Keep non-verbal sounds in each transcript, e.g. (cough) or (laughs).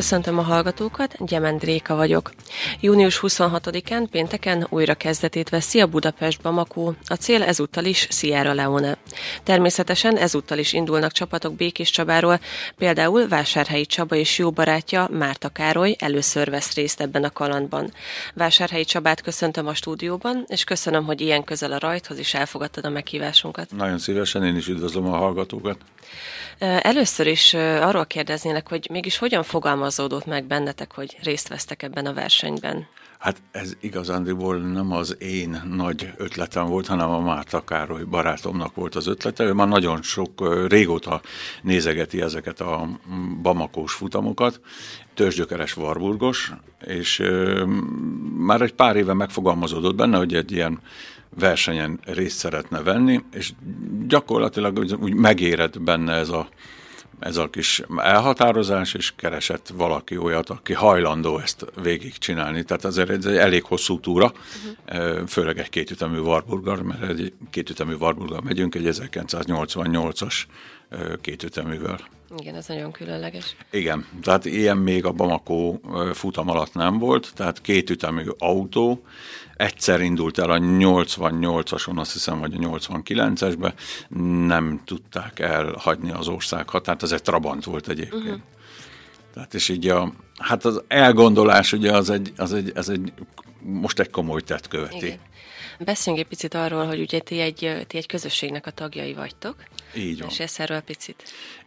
Köszöntöm a hallgatókat, Gyemend Réka vagyok. Június 26-án pénteken újra kezdetét veszi a Budapest Bamako, a cél ezúttal is Sierra Leone. Természetesen ezúttal is indulnak csapatok Békés Csabáról, például Vásárhelyi Csaba és jó barátja Márta Károly először vesz részt ebben a kalandban. Vásárhelyi Csabát köszöntöm a stúdióban, és köszönöm, hogy ilyen közel a rajthoz is elfogadtad a meghívásunkat. Nagyon szívesen, én is üdvözlöm a hallgatókat. Először is arról kérdeznélek, hogy mégis hogyan fogalmazódott meg bennetek, hogy részt vesztek ebben a versenyben? Hát ez igazándiból nem az én nagy ötletem volt, hanem a Márta Károly barátomnak volt az ötlete. Ő már nagyon sok, régóta nézegeti ezeket a bamakós futamokat, törzsgyökeres Warburgos, és már egy pár éve megfogalmazódott benne, hogy egy ilyen versenyen részt szeretne venni, és gyakorlatilag úgy megéred benne ez a, ez a kis elhatározás, és keresett valaki olyat, aki hajlandó ezt végigcsinálni. Tehát azért ez egy elég hosszú túra, uh-huh. főleg egy kétütemű Warburger, mert egy kétütemű Warburger megyünk, egy 1988-as kétüteművel. Igen, ez nagyon különleges. Igen, tehát ilyen még a Bamako futam alatt nem volt, tehát kétütemű autó, egyszer indult el a 88-ason, azt hiszem, vagy a 89-esbe, nem tudták elhagyni az ország határt, ez egy Trabant volt egyébként. Uh-huh. Tehát és így a, hát az elgondolás ugye az egy, az egy, az egy most egy komoly tett követi. Igen. Beszéljünk egy picit arról, hogy ugye ti egy, ti egy közösségnek a tagjai vagytok. Így van. És erről picit.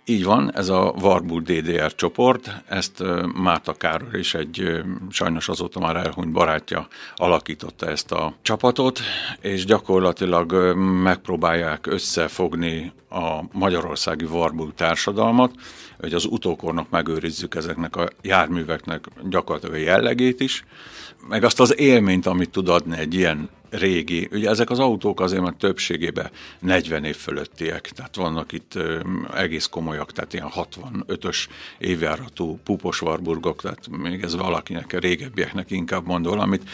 Így van, ez a Varbul DDR csoport, ezt Máta Károly is egy sajnos azóta már elhunyt barátja alakította ezt a csapatot, és gyakorlatilag megpróbálják összefogni a magyarországi Varbul társadalmat, hogy az utókornak megőrizzük ezeknek a járműveknek gyakorlatilag a jellegét is, meg azt az élményt, amit tud adni egy ilyen régi, ugye ezek az autók azért már többségében 40 év fölöttiek, tehát vannak itt egész komolyak, tehát ilyen 65-ös évjáratú pupos Warburgok, tehát még ez valakinek, a régebbieknek inkább mond valamit,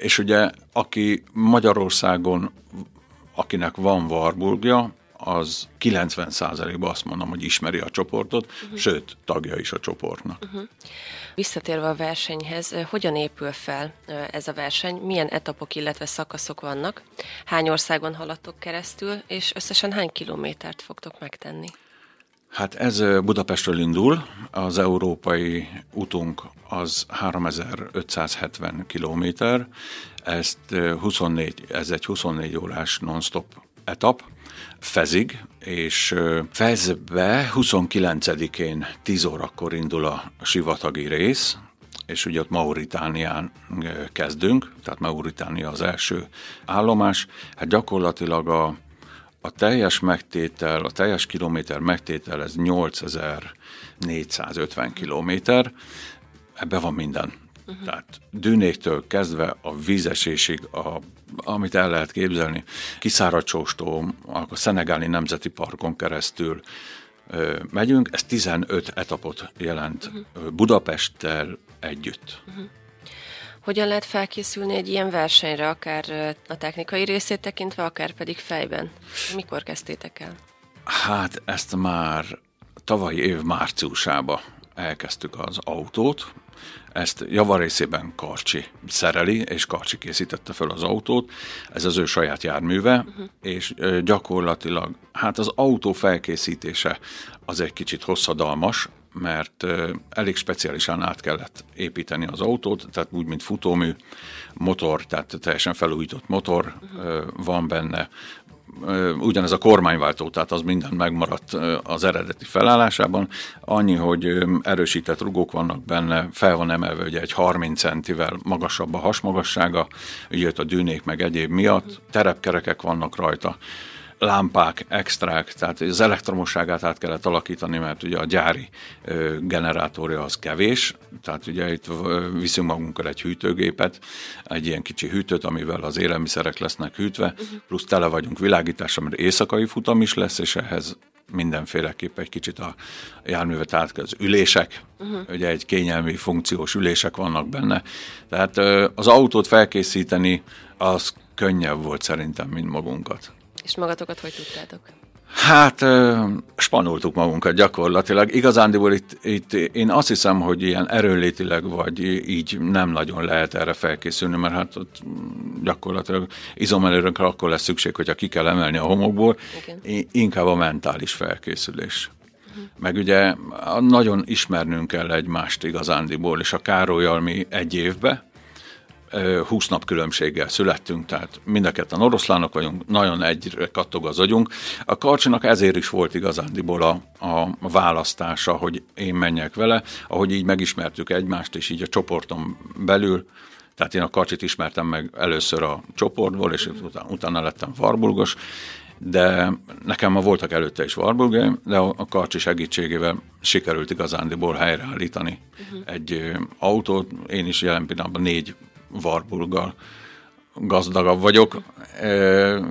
és ugye aki Magyarországon, akinek van Warburgja, az 90%-ban azt mondom, hogy ismeri a csoportot, uh-huh. sőt, tagja is a csoportnak. Uh-huh. Visszatérve a versenyhez, hogyan épül fel ez a verseny, milyen etapok, illetve szakaszok vannak, hány országon haladtok keresztül, és összesen hány kilométert fogtok megtenni? Hát ez Budapestről indul, az európai utunk az 3570 kilométer, ezt 24, ez egy 24 órás non-stop etap, Fezig, és Fezbe 29-én 10 órakor indul a sivatagi rész, és ugye ott Mauritánián kezdünk, tehát Mauritánia az első állomás. Hát gyakorlatilag a, a teljes megtétel, a teljes kilométer megtétel ez 8450 kilométer, ebbe van minden. Uh-huh. Tehát dűnéktől kezdve a vízesésig, a, amit el lehet képzelni, kiszáradcsóstó, a Szenegáli Nemzeti Parkon keresztül megyünk, ez 15 etapot jelent uh-huh. Budapesttel együtt. Uh-huh. Hogyan lehet felkészülni egy ilyen versenyre, akár a technikai részét tekintve, akár pedig fejben? Mikor kezdtétek el? Hát ezt már tavalyi év márciusába elkezdtük az autót, ezt javarészében Karcsi szereli, és Karcsi készítette fel az autót, ez az ő saját járműve, uh-huh. és gyakorlatilag, hát az autó felkészítése az egy kicsit hosszadalmas, mert elég speciálisan át kellett építeni az autót, tehát úgy, mint futómű, motor, tehát teljesen felújított motor uh-huh. van benne, ugyanez a kormányváltó, tehát az minden megmaradt az eredeti felállásában. Annyi, hogy erősített rugók vannak benne, fel van emelve ugye egy 30 centivel magasabb a hasmagassága, jött a dűnék meg egyéb miatt, terepkerekek vannak rajta, lámpák, extrák, tehát az elektromosságát át kellett alakítani, mert ugye a gyári generátorja az kevés, tehát ugye itt viszünk magunkkal egy hűtőgépet, egy ilyen kicsi hűtőt, amivel az élelmiszerek lesznek hűtve, uh-huh. plusz tele vagyunk világítással, mert éjszakai futam is lesz, és ehhez mindenféleképp egy kicsit a járművet át az ülések, uh-huh. ugye egy kényelmi funkciós ülések vannak benne, tehát az autót felkészíteni az könnyebb volt szerintem, mint magunkat. És magatokat hogy tudtátok? Hát spanoltuk magunkat gyakorlatilag. Igazándiból itt, itt én azt hiszem, hogy ilyen erőnlétileg vagy így nem nagyon lehet erre felkészülni, mert hát ott gyakorlatilag izomerőrönkre akkor lesz szükség, hogyha ki kell emelni a homokból, Igen. inkább a mentális felkészülés. Uh-huh. Meg ugye nagyon ismernünk kell egymást igazándiból, és a Károlyal mi egy évbe, 20 nap különbséggel születtünk, tehát mind a ketten oroszlánok vagyunk, nagyon egyre kattog az agyunk. A Karcsinak ezért is volt igazándiból a, a választása, hogy én menjek vele, ahogy így megismertük egymást, és így a csoporton belül, tehát én a Karcsit ismertem meg először a csoportból, és utána, utána lettem Varburgos, de nekem ma voltak előtte is Warburgeim, de a Karcsi segítségével sikerült igazándiból helyreállítani uh-huh. egy autót. Én is jelen pillanatban négy Warburggal gazdagabb vagyok,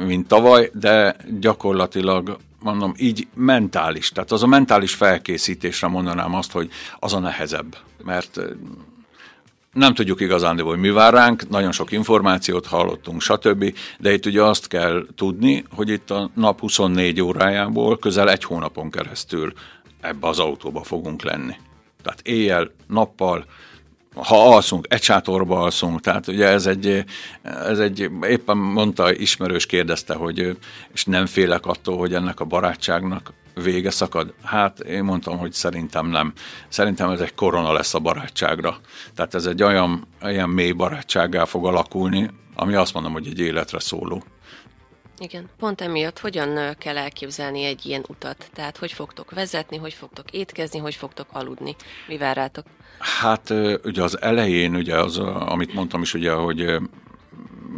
mint tavaly, de gyakorlatilag mondom, így mentális, tehát az a mentális felkészítésre mondanám azt, hogy az a nehezebb, mert nem tudjuk igazán, hogy mi vár ránk, nagyon sok információt hallottunk, stb. De itt ugye azt kell tudni, hogy itt a nap 24 órájából közel egy hónapon keresztül ebbe az autóba fogunk lenni. Tehát éjjel, nappal, ha alszunk, egy sátorba alszunk, tehát ugye ez egy, ez egy, éppen mondta, ismerős kérdezte, hogy és nem félek attól, hogy ennek a barátságnak vége szakad? Hát én mondtam, hogy szerintem nem. Szerintem ez egy korona lesz a barátságra. Tehát ez egy olyan, olyan mély barátsággá fog alakulni, ami azt mondom, hogy egy életre szóló. Igen, pont emiatt hogyan kell elképzelni egy ilyen utat? Tehát hogy fogtok vezetni, hogy fogtok étkezni, hogy fogtok aludni? Mi vár rátok? Hát ugye az elején, ugye az, amit mondtam is, ugye, hogy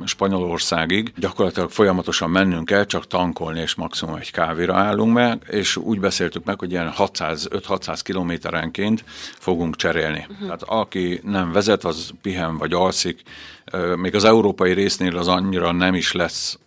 Spanyolországig gyakorlatilag folyamatosan mennünk kell, csak tankolni, és maximum egy kávéra állunk meg, és úgy beszéltük meg, hogy ilyen 600-5-600 kilométerenként fogunk cserélni. Uh-huh. Tehát aki nem vezet, az pihen vagy alszik. Még az európai résznél az annyira nem is lesz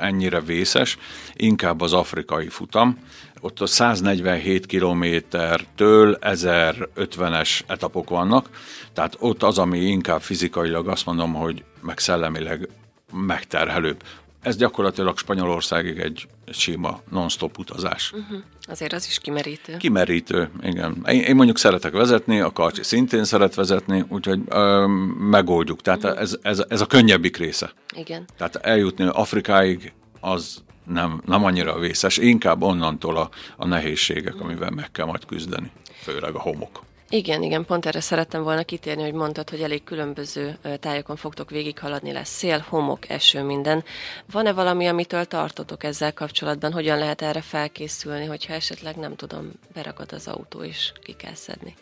ennyire vészes, inkább az afrikai futam. Ott a 147 kilométertől 1050-es etapok vannak, tehát ott az, ami inkább fizikailag azt mondom, hogy meg szellemileg megterhelőbb. Ez gyakorlatilag Spanyolországig egy, egy sima non-stop utazás. Uh-huh. Azért az is kimerítő. Kimerítő, igen. Én, én mondjuk szeretek vezetni, a Karcsi szintén szeret vezetni, úgyhogy ö, megoldjuk. Tehát uh-huh. ez, ez, ez a könnyebbik része. Igen. Tehát eljutni Afrikáig az nem, nem annyira vészes, inkább onnantól a, a nehézségek, amivel meg kell majd küzdeni, főleg a homok. Igen, igen, pont erre szerettem volna kitérni, hogy mondtad, hogy elég különböző tájokon fogtok végighaladni, lesz szél, homok, eső, minden. Van-e valami, amitől tartotok ezzel kapcsolatban? Hogyan lehet erre felkészülni, hogyha esetleg nem tudom, beragad az autó és ki kell szedni?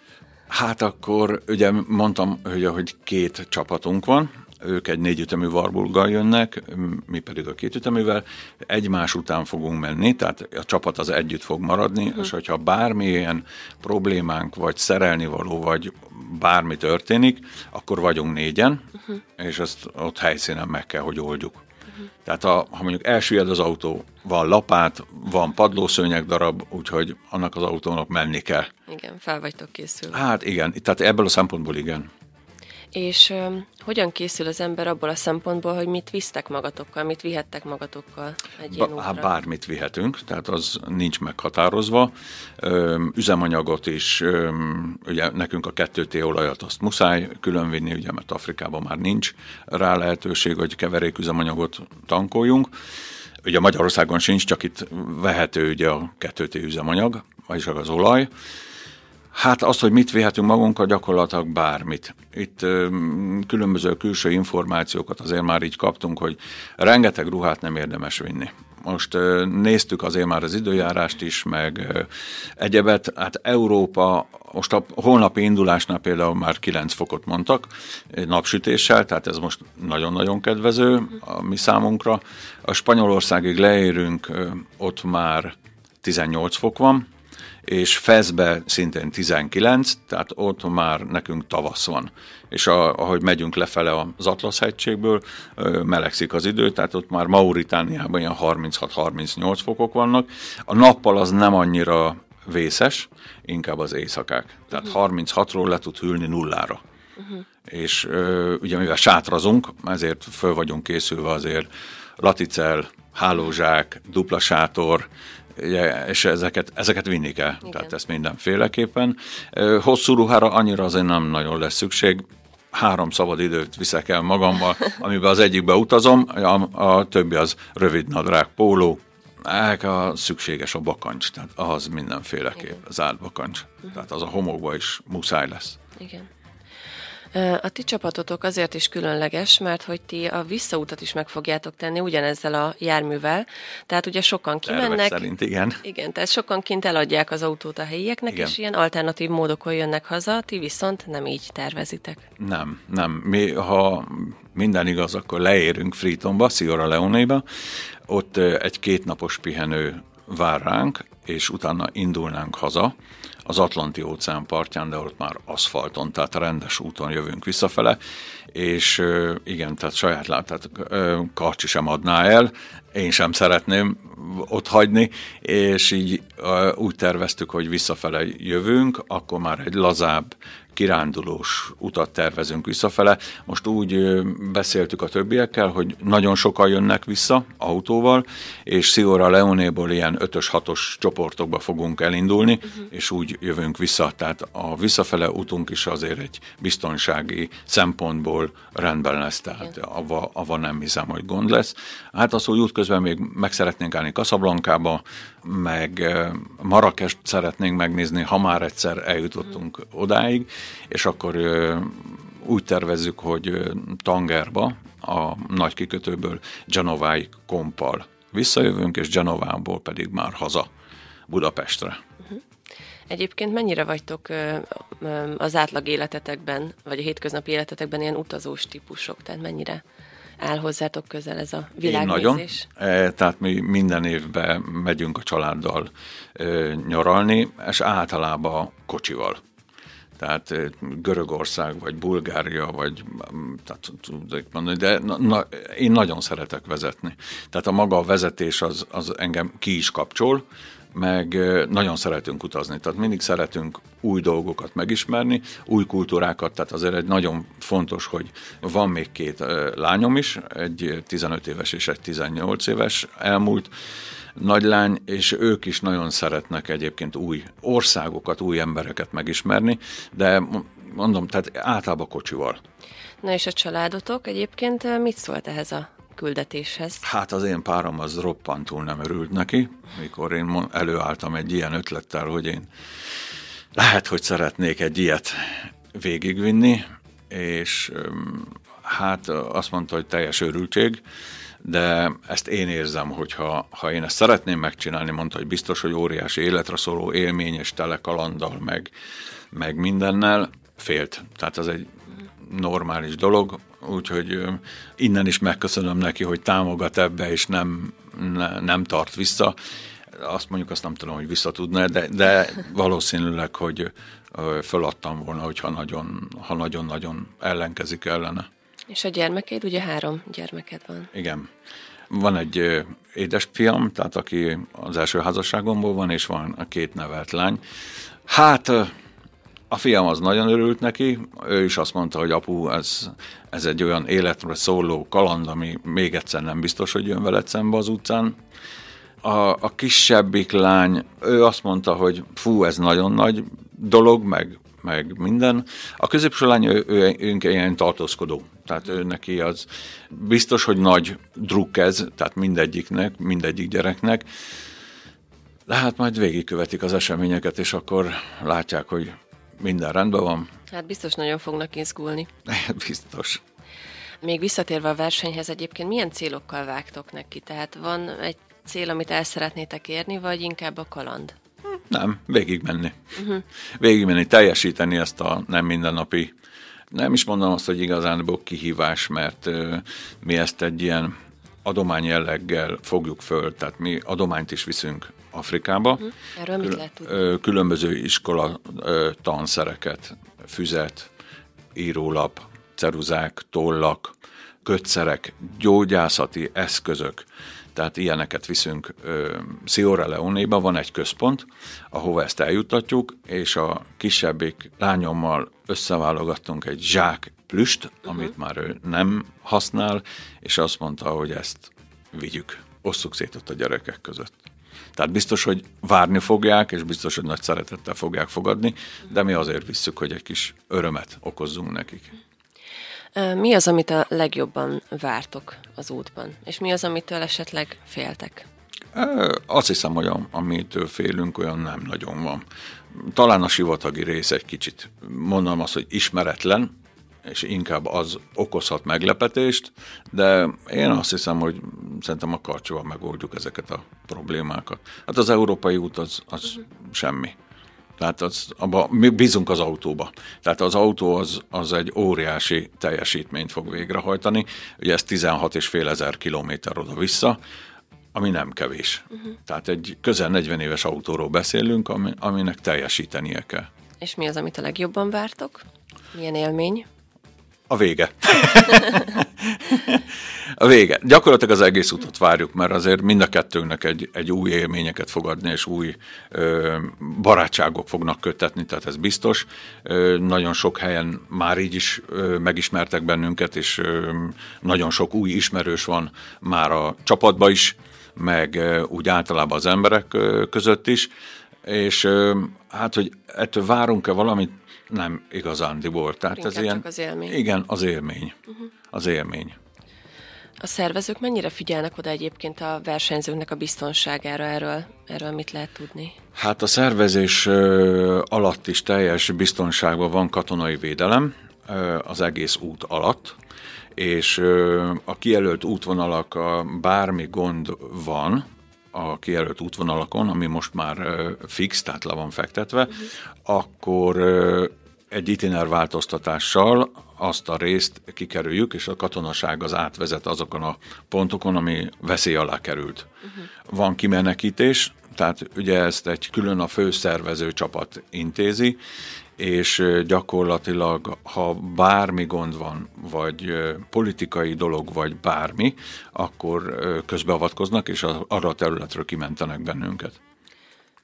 Hát akkor ugye mondtam, hogy, hogy két csapatunk van, ők egy négyütemű Warburggal jönnek, mi pedig a kétüteművel, egymás után fogunk menni, tehát a csapat az együtt fog maradni, uh-huh. és hogyha bármilyen problémánk, vagy szerelni való, vagy bármi történik, akkor vagyunk négyen, uh-huh. és ezt ott helyszínen meg kell, hogy oldjuk. Tehát a, ha mondjuk elsüllyed az autó, van lapát, van padlószőnyeg darab, úgyhogy annak az autónak menni kell. Igen, fel vagytok készülve. Hát igen, tehát ebből a szempontból igen. És ö, hogyan készül az ember abból a szempontból, hogy mit visztek magatokkal, mit vihettek magatokkal egy ilyen ba, Bármit vihetünk, tehát az nincs meghatározva. Ö, üzemanyagot is, ö, ugye nekünk a 2T olajat azt muszáj különvinni, ugye, mert Afrikában már nincs rá lehetőség, hogy keveréküzemanyagot tankoljunk. Ugye Magyarországon sincs, csak itt vehető ugye a 2T üzemanyag, vagyis az olaj. Hát azt, hogy mit vihetünk magunkkal, gyakorlatilag bármit. Itt ö, különböző külső információkat azért már így kaptunk, hogy rengeteg ruhát nem érdemes vinni. Most ö, néztük azért már az időjárást is, meg ö, egyebet. Hát Európa, most a holnapi indulásnál például már 9 fokot mondtak napsütéssel, tehát ez most nagyon-nagyon kedvező a mi számunkra. A Spanyolországig leérünk, ott már 18 fok van, és Fezbe szintén 19, tehát ott már nekünk tavasz van. És a, ahogy megyünk lefele az Atlasz-hegységből, melegszik az idő, tehát ott már Mauritániában ilyen 36-38 fokok vannak. A nappal az nem annyira vészes, inkább az éjszakák. Tehát uh-huh. 36-ról le tud hűlni nullára. Uh-huh. És ugye mivel sátrazunk, ezért föl vagyunk készülve azért laticel, hálózsák, dupla sátor, és ezeket, ezeket vinni kell, Igen. tehát ezt mindenféleképpen. Hosszú ruhára annyira azért nem nagyon lesz szükség, három szabad időt viszek el magammal, (laughs) amiben az egyikbe utazom, a, a többi az rövid nadrág, póló, a szükséges a bakancs, tehát az mindenféleképp, az átbakancs. Uh-huh. Tehát az a homokba is muszáj lesz. Igen. A ti csapatotok azért is különleges, mert hogy ti a visszautat is meg fogjátok tenni ugyanezzel a járművel. Tehát ugye sokan kimennek. Tervek szerint, igen. Igen, tehát sokan kint eladják az autót a helyieknek, igen. és ilyen alternatív módokon jönnek haza, ti viszont nem így tervezitek. Nem, nem. Mi, ha minden igaz, akkor leérünk Fritonba, Sierra Leone-ba, ott egy kétnapos pihenő vár ránk, és utána indulnánk haza az Atlanti óceán partján, de ott már aszfalton, tehát rendes úton jövünk visszafele, és igen, tehát saját tehát Karcsi sem adná el, én sem szeretném ott hagyni, és így úgy terveztük, hogy visszafele jövünk, akkor már egy lazább kirándulós utat tervezünk visszafele. Most úgy beszéltük a többiekkel, hogy nagyon sokan jönnek vissza autóval, és Sziora Leonéból ilyen 5-ös, 6-os csoportokba fogunk elindulni, uh-huh. és úgy jövünk vissza. Tehát a visszafele utunk is azért egy biztonsági szempontból rendben lesz, tehát ava, ava nem hiszem, hogy gond lesz. Hát az, hogy útközben még meg szeretnénk állni Kaszablankába, meg Marrakest szeretnénk megnézni, ha már egyszer eljutottunk uh-huh. odáig, és akkor úgy tervezzük, hogy Tangerba, a nagy kikötőből Genovái kompal visszajövünk, és Genovából pedig már haza Budapestre. Uh-huh. Egyébként mennyire vagytok az átlag életetekben, vagy a hétköznapi életetekben ilyen utazós típusok? Tehát mennyire áll hozzátok közel ez a világnézés? Én nagyon. E, tehát mi minden évben megyünk a családdal e, nyaralni, és általában kocsival tehát Görögország, vagy Bulgária, vagy tehát tudok mondani, de na, na, én nagyon szeretek vezetni. Tehát a maga a vezetés az, az engem ki is kapcsol, meg nagyon szeretünk utazni, tehát mindig szeretünk új dolgokat megismerni, új kultúrákat, tehát azért egy nagyon fontos, hogy van még két lányom is, egy 15 éves és egy 18 éves elmúlt, nagylány, és ők is nagyon szeretnek egyébként új országokat, új embereket megismerni, de mondom, tehát általában kocsival. Na és a családotok egyébként mit szólt ehhez a küldetéshez? Hát az én párom az roppantul nem örült neki, mikor én előálltam egy ilyen ötlettel, hogy én lehet, hogy szeretnék egy ilyet végigvinni, és hát azt mondta, hogy teljes örültség, de ezt én érzem, hogy ha, ha én ezt szeretném megcsinálni, mondta, hogy biztos, hogy óriási életre szóló élményes tele kalanddal, meg, meg mindennel, félt. Tehát ez egy normális dolog, úgyhogy innen is megköszönöm neki, hogy támogat ebbe, és nem, ne, nem tart vissza. Azt mondjuk azt nem tudom, hogy vissza tudna, de, de valószínűleg, hogy föladtam volna, hogyha nagyon, ha nagyon-nagyon ellenkezik ellene. És a gyermekeid, ugye három gyermeked van? Igen. Van egy édesfiam, tehát aki az első házasságomból van, és van a két nevelt lány. Hát a fiam az nagyon örült neki, ő is azt mondta, hogy apu, ez, ez egy olyan életre szóló kaland, ami még egyszer nem biztos, hogy jön veled szembe az utcán. A, a kisebbik lány, ő azt mondta, hogy fú, ez nagyon nagy dolog, meg meg minden. A középső lány, ő, ő, ő ilyen tartózkodó. Tehát ő neki az biztos, hogy nagy druk ez, tehát mindegyiknek, mindegyik gyereknek. De hát majd végigkövetik az eseményeket, és akkor látják, hogy minden rendben van. Hát biztos nagyon fognak izgulni. (laughs) biztos. Még visszatérve a versenyhez egyébként milyen célokkal vágtok neki? Tehát van egy cél, amit el szeretnétek érni, vagy inkább a kaland? Nem, végigmenni. Uh-huh. Végigmenni, teljesíteni ezt a nem mindennapi, nem is mondom azt, hogy igazán kihívás, mert mi ezt egy ilyen adomány jelleggel fogjuk föl, tehát mi adományt is viszünk Afrikába. Uh-huh. Erről mit lehet tudni? Különböző iskola tanszereket, füzet, írólap, ceruzák, tollak, kötszerek, gyógyászati eszközök, tehát ilyeneket viszünk Sziora Leonéba, van egy központ, ahova ezt eljutatjuk, és a kisebbik lányommal összeválogattunk egy zsák plüst, uh-huh. amit már ő nem használ, és azt mondta, hogy ezt vigyük, osszuk szét ott a gyerekek között. Tehát biztos, hogy várni fogják, és biztos, hogy nagy szeretettel fogják fogadni, de mi azért visszük, hogy egy kis örömet okozzunk nekik. Mi az, amit a legjobban vártok az útban? És mi az, amitől esetleg féltek? Azt hiszem, hogy amitől félünk, olyan nem nagyon van. Talán a sivatagi rész egy kicsit, mondom azt, hogy ismeretlen, és inkább az okozhat meglepetést, de én azt hiszem, hogy szerintem a karcsóval megoldjuk ezeket a problémákat. Hát az európai út az, az uh-huh. semmi. Tehát az, abba, mi bízunk az autóba. Tehát az autó az, az egy óriási teljesítményt fog végrehajtani. Ugye ez 16 és fél ezer kilométer oda-vissza, ami nem kevés. Uh-huh. Tehát egy közel 40 éves autóról beszélünk, ami, aminek teljesítenie kell. És mi az, amit a legjobban vártok? Milyen élmény? A vége. a vége. Gyakorlatilag az egész utat várjuk, mert azért mind a kettőnknek egy, egy új élményeket fog adni, és új ö, barátságok fognak kötetni, tehát ez biztos. Ö, nagyon sok helyen már így is ö, megismertek bennünket, és ö, nagyon sok új ismerős van már a csapatba is, meg ö, úgy általában az emberek ö, között is, és ö, hát, hogy ettől várunk-e valamit, nem igazándiból. Tehát Inkább ez ilyen, az élmény. Igen, az élmény. Uh-huh. Az élmény. A szervezők mennyire figyelnek oda egyébként a versenyzőknek a biztonságára? Erről, erről mit lehet tudni? Hát a szervezés alatt is teljes biztonságban van katonai védelem az egész út alatt, és a kijelölt útvonalak, bármi gond van, a kijelölt útvonalakon, ami most már fix, tehát le van fektetve, uh-huh. akkor egy itiner változtatással azt a részt kikerüljük, és a katonaság az átvezet azokon a pontokon, ami veszély alá került. Uh-huh. Van kimenekítés, tehát ugye ezt egy külön a főszervező csapat intézi, és gyakorlatilag, ha bármi gond van, vagy politikai dolog, vagy bármi, akkor közbeavatkoznak, és arra a területről kimentenek bennünket.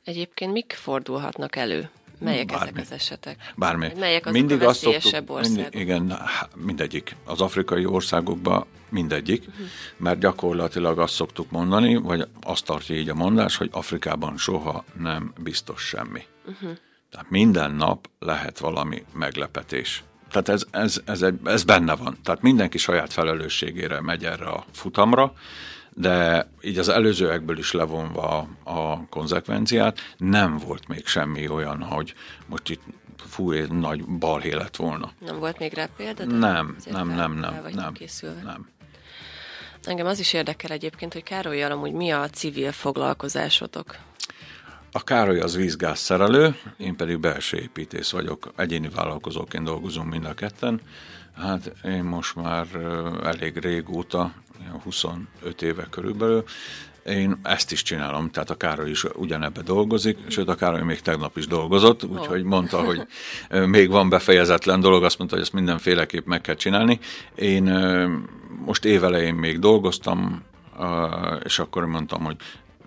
Egyébként mik fordulhatnak elő? Melyek Bármi. ezek az esetek? Bármi. Melyek azok mindig a veszélyesebb országok? Mindig, igen, mindegyik. Az afrikai országokban mindegyik, uh-huh. mert gyakorlatilag azt szoktuk mondani, vagy azt tartja így a mondás, hogy Afrikában soha nem biztos semmi. Uh-huh. Tehát minden nap lehet valami meglepetés. Tehát ez, ez, ez, egy, ez benne van. Tehát mindenki saját felelősségére megy erre a futamra, de így az előzőekből is levonva a konzekvenciát, nem volt még semmi olyan, hogy most itt fú, egy nagy balhé lett volna. Nem volt még rá példa? De nem, nem, nem, nem, nem, nem. Engem az is érdekel egyébként, hogy Károly amúgy mi a civil foglalkozásotok? A Károly az vízgázszerelő, én pedig belső építész vagyok. Egyéni vállalkozóként dolgozunk mind a ketten. Hát én most már elég régóta, 25 éve körülbelül, én ezt is csinálom, tehát a Károly is ugyanebbe dolgozik, sőt a Károly még tegnap is dolgozott, úgyhogy mondta, hogy még van befejezetlen dolog, azt mondta, hogy ezt mindenféleképp meg kell csinálni. Én most évelején még dolgoztam, és akkor mondtam, hogy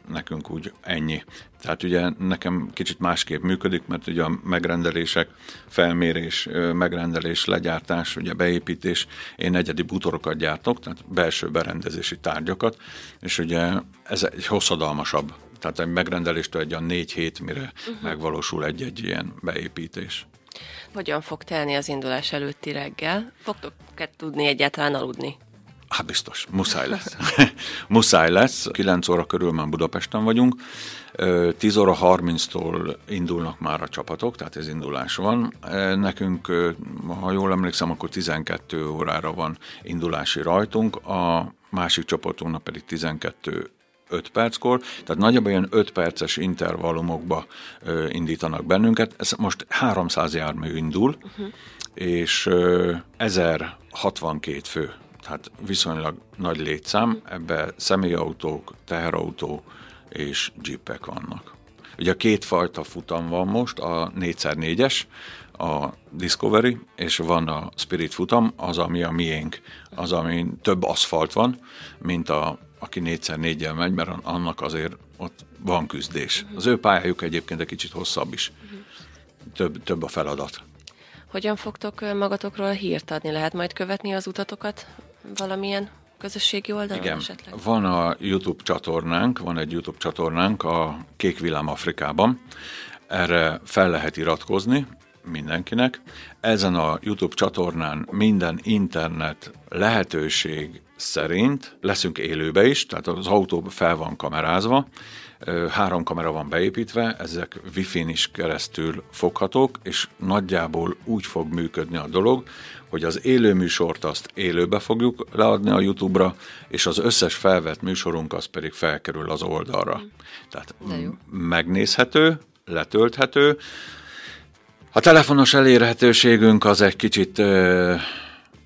nekünk úgy ennyi. Tehát ugye nekem kicsit másképp működik, mert ugye a megrendelések, felmérés, megrendelés, legyártás, ugye beépítés, én egyedi butorokat gyártok, tehát belső berendezési tárgyakat, és ugye ez egy hosszadalmasabb tehát egy megrendeléstől egy olyan négy hét, mire uh-huh. megvalósul egy-egy ilyen beépítés. Hogyan fog telni az indulás előtti reggel? Fogtok-e tudni egyáltalán aludni? Hát biztos, muszáj lesz. (laughs) muszáj lesz. 9 óra körül már Budapesten vagyunk. 10 óra 30-tól indulnak már a csapatok, tehát ez indulás van. Nekünk, ha jól emlékszem, akkor 12 órára van indulási rajtunk, a másik csapatunknak pedig 12 5 perckor, tehát nagyjából ilyen 5 perces intervallumokba indítanak bennünket. Ez most 300 jármű indul, uh-huh. és 1062 fő tehát viszonylag nagy létszám, ebbe személyautók, teherautó és jeepek vannak. Ugye két fajta futam van most, a 4x4-es, a Discovery, és van a Spirit futam, az, ami a miénk, az, ami több aszfalt van, mint a, aki 4x4-jel megy, mert annak azért ott van küzdés. Az ő pályájuk egyébként egy kicsit hosszabb is. Több, több a feladat. Hogyan fogtok magatokról hírt adni? Lehet majd követni az utatokat valamilyen közösségi oldalon Igen, esetleg? van a YouTube csatornánk, van egy YouTube csatornánk a Kék Villám Afrikában. Erre fel lehet iratkozni mindenkinek. Ezen a YouTube csatornán minden internet lehetőség szerint leszünk élőbe is, tehát az autó fel van kamerázva, három kamera van beépítve, ezek wifi-n is keresztül foghatók, és nagyjából úgy fog működni a dolog, hogy az élő műsort azt élőbe fogjuk leadni a YouTube-ra, és az összes felvett műsorunk az pedig felkerül az oldalra. Tehát megnézhető, letölthető. A telefonos elérhetőségünk az egy kicsit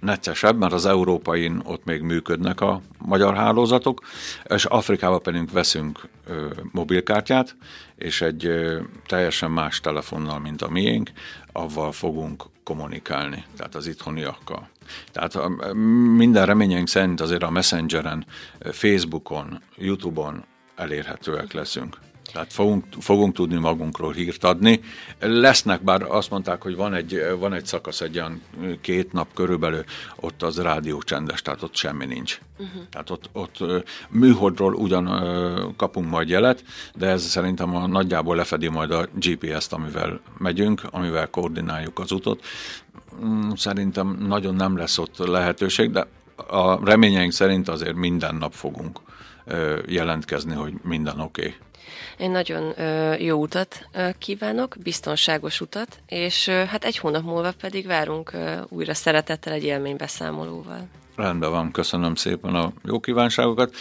neccesebb, mert az európain ott még működnek a magyar hálózatok, és Afrikába pedig veszünk ö, mobilkártyát, és egy ö, teljesen más telefonnal, mint a miénk, avval fogunk kommunikálni, tehát az itthoniakkal. Tehát a, minden reményeink szerint azért a Messengeren, Facebookon, Youtube-on elérhetőek leszünk. Tehát fogunk, fogunk tudni magunkról hírt adni. Lesznek, bár azt mondták, hogy van egy, van egy szakasz, egy olyan két nap körülbelül, ott az rádió csendes, tehát ott semmi nincs. Uh-huh. Tehát ott, ott műholdról ugyan kapunk majd jelet, de ez szerintem a, nagyjából lefedi majd a GPS-t, amivel megyünk, amivel koordináljuk az utat. Mm, szerintem nagyon nem lesz ott lehetőség, de a reményeink szerint azért minden nap fogunk jelentkezni, hogy minden oké. Okay. Én nagyon jó utat kívánok, biztonságos utat, és hát egy hónap múlva pedig várunk újra szeretettel egy élménybeszámolóval. Rendben van, köszönöm szépen a jó kívánságokat.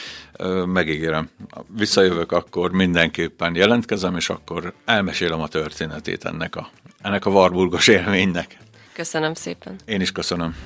Megígérem, visszajövök, akkor mindenképpen jelentkezem, és akkor elmesélem a történetét ennek a, ennek a Warburgos élménynek. Köszönöm szépen. Én is köszönöm.